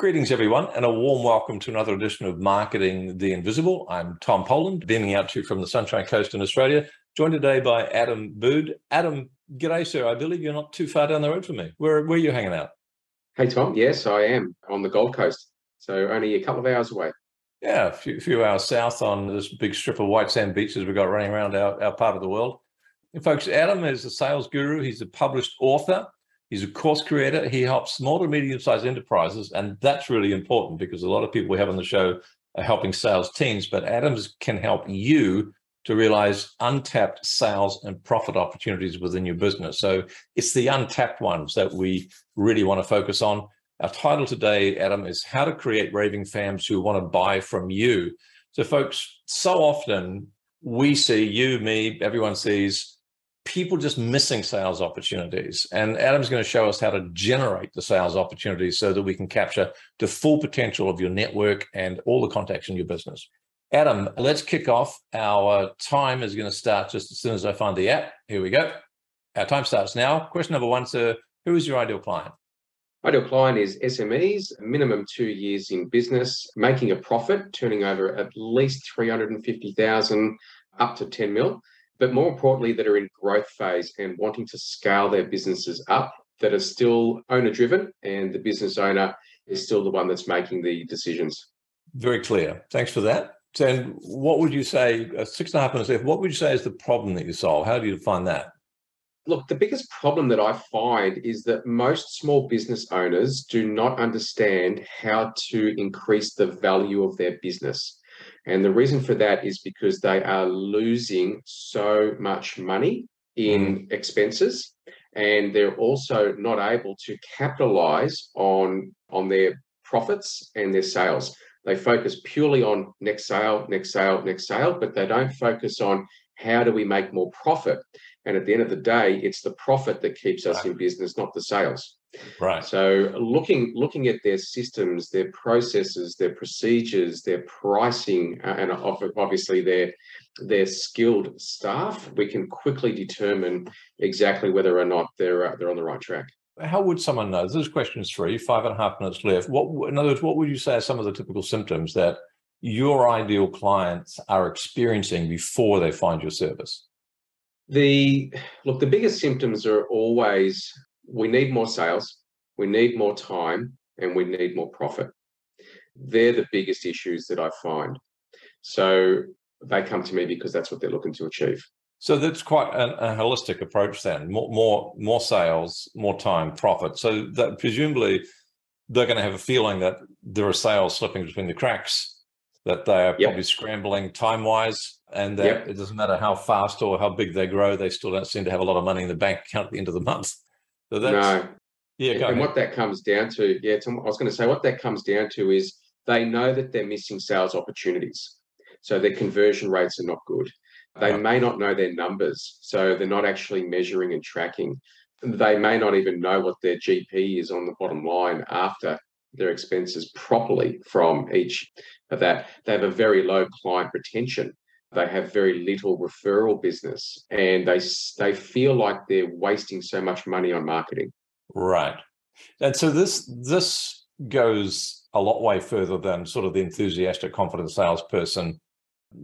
Greetings, everyone, and a warm welcome to another edition of Marketing the Invisible. I'm Tom Poland, beaming out to you from the Sunshine Coast in Australia, joined today by Adam Bude. Adam, g'day, sir. I believe you're not too far down the road from me. Where, where are you hanging out? Hey, Tom. Yes, I am on the Gold Coast. So only a couple of hours away. Yeah, a few, few hours south on this big strip of white sand beaches we've got running around our, our part of the world. And folks, Adam is a sales guru. He's a published author. He's a course creator. He helps small to medium sized enterprises. And that's really important because a lot of people we have on the show are helping sales teams, but Adams can help you to realize untapped sales and profit opportunities within your business. So it's the untapped ones that we really want to focus on. Our title today, Adam, is How to Create Raving Fans Who Want to Buy From You. So, folks, so often we see you, me, everyone sees people just missing sales opportunities. And Adam's going to show us how to generate the sales opportunities so that we can capture the full potential of your network and all the contacts in your business. Adam, let's kick off. Our time is going to start just as soon as I find the app. Here we go. Our time starts now. Question number one, sir. Who is your ideal client? Ideal client is SMEs, minimum two years in business, making a profit, turning over at least 350,000 up to 10 mil but more importantly, that are in growth phase and wanting to scale their businesses up, that are still owner driven, and the business owner is still the one that's making the decisions. Very clear. Thanks for that. And what would you say, uh, six and a half minutes left, what would you say is the problem that you solve? How do you define that? Look, the biggest problem that I find is that most small business owners do not understand how to increase the value of their business. And the reason for that is because they are losing so much money in mm. expenses and they're also not able to capitalize on on their profits and their sales. They focus purely on next sale, next sale, next sale, but they don't focus on how do we make more profit. And at the end of the day, it's the profit that keeps us in business, not the sales. Right. So looking looking at their systems, their processes, their procedures, their pricing, uh, and obviously their their skilled staff, we can quickly determine exactly whether or not they're uh, they're on the right track. How would someone know? This is question three, five and a half minutes left. What, in other words, what would you say are some of the typical symptoms that your ideal clients are experiencing before they find your service? The look, the biggest symptoms are always we need more sales, we need more time, and we need more profit. They're the biggest issues that I find. So they come to me because that's what they're looking to achieve. So that's quite a, a holistic approach then. More, more, more sales, more time, profit. So that presumably they're going to have a feeling that there are sales slipping between the cracks, that they are yep. probably scrambling time wise, and that yep. it doesn't matter how fast or how big they grow, they still don't seem to have a lot of money in the bank account at the end of the month. So no. Yeah, and, and what that comes down to, yeah, I was going to say what that comes down to is they know that they're missing sales opportunities. So their conversion rates are not good. They may not know their numbers, so they're not actually measuring and tracking. They may not even know what their GP is on the bottom line after their expenses properly from each of that. They have a very low client retention they have very little referral business and they they feel like they're wasting so much money on marketing. Right. And so this this goes a lot way further than sort of the enthusiastic confident salesperson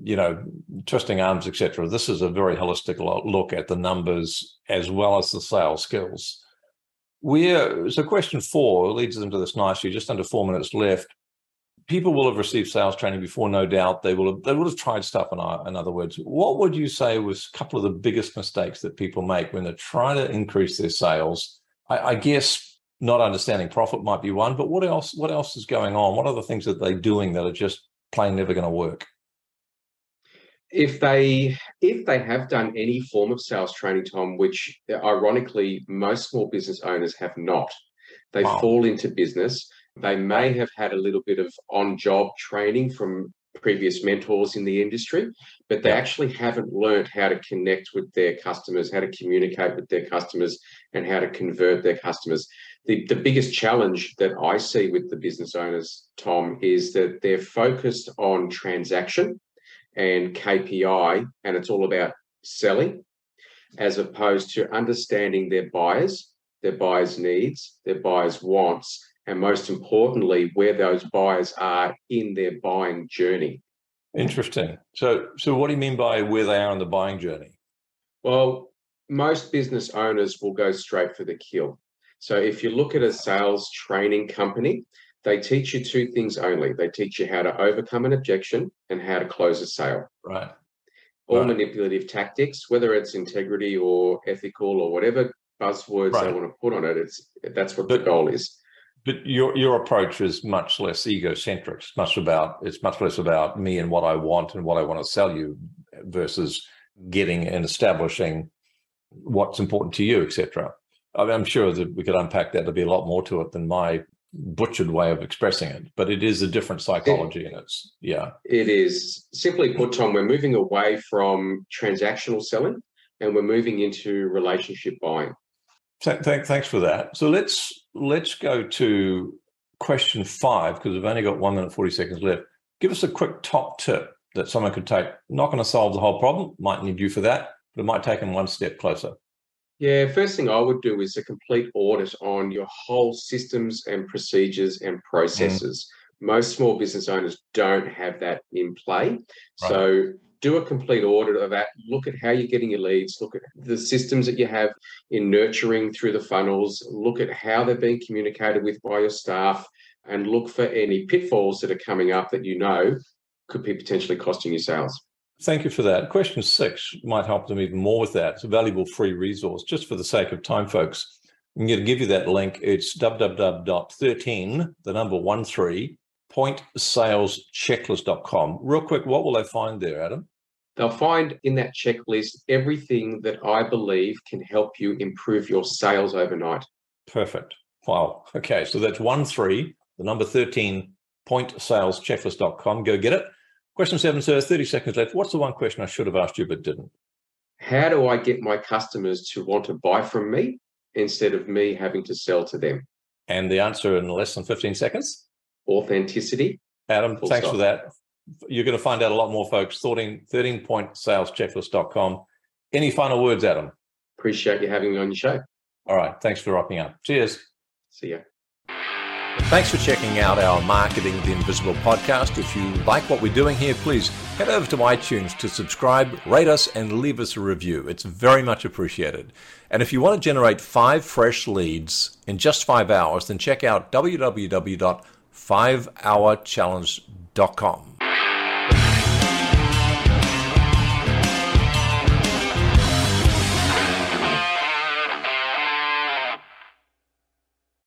you know twisting arms etc this is a very holistic look at the numbers as well as the sales skills. We're so question four leads into this nicely. Just under four minutes left people will have received sales training before, no doubt. They will have they will have tried stuff. In, in other words, what would you say was a couple of the biggest mistakes that people make when they're trying to increase their sales? I, I guess not understanding profit might be one, but what else? What else is going on? What are the things that they're doing that are just plain never going to work? if they if they have done any form of sales training tom which ironically most small business owners have not they wow. fall into business they may have had a little bit of on job training from previous mentors in the industry, but they actually haven't learned how to connect with their customers, how to communicate with their customers, and how to convert their customers. The, the biggest challenge that I see with the business owners, Tom, is that they're focused on transaction and KPI, and it's all about selling, as opposed to understanding their buyers, their buyers' needs, their buyers' wants, and most importantly, where those buyers are in their buying journey. Interesting. So, so what do you mean by where they are in the buying journey? Well, most business owners will go straight for the kill. So, if you look at a sales training company, they teach you two things only. They teach you how to overcome an objection and how to close a sale. Right. All Right. manipulative tactics, whether it's integrity or ethical or whatever buzzwords they want to put on it, it's that's what the goal is. But your your approach is much less egocentric. It's much about it's much less about me and what I want and what I want to sell you versus getting and establishing what's important to you, etc. I mean, I'm sure that we could unpack that. There'd be a lot more to it than my butchered way of expressing it. But it is a different psychology, and it's yeah, It is simply put, Tom, we're moving away from transactional selling and we're moving into relationship buying. Th- th- thanks for that. So let's let's go to question five because we've only got one minute forty seconds left. Give us a quick top tip that someone could take. Not going to solve the whole problem. Might need you for that, but it might take them one step closer. Yeah, first thing I would do is a complete audit on your whole systems and procedures and mm. processes. Most small business owners don't have that in play. So do a complete audit of that. Look at how you're getting your leads. Look at the systems that you have in nurturing through the funnels. Look at how they're being communicated with by your staff and look for any pitfalls that are coming up that you know could be potentially costing you sales. Thank you for that. Question six might help them even more with that. It's a valuable free resource. Just for the sake of time, folks, I'm going to give you that link. It's www.13, the number one three, pointsalechecklist.com. Real quick, what will they find there, Adam? They'll find in that checklist everything that I believe can help you improve your sales overnight. Perfect. Wow. Okay. So that's one three, the number 13, pointsalechecklist.com. Go get it. Question seven, sir, 30 seconds left. What's the one question I should have asked you but didn't? How do I get my customers to want to buy from me instead of me having to sell to them? And the answer in less than 15 seconds? Authenticity. Adam, Full thanks stop. for that. You're going to find out a lot more, folks. 13, 13pointsalechecklist.com. Any final words, Adam? Appreciate you having me on your show. All right. Thanks for wrapping up. Cheers. See ya. Thanks for checking out our Marketing the Invisible podcast. If you like what we're doing here, please head over to iTunes to subscribe, rate us, and leave us a review. It's very much appreciated. And if you want to generate five fresh leads in just five hours, then check out www.fivehourchallenge.com.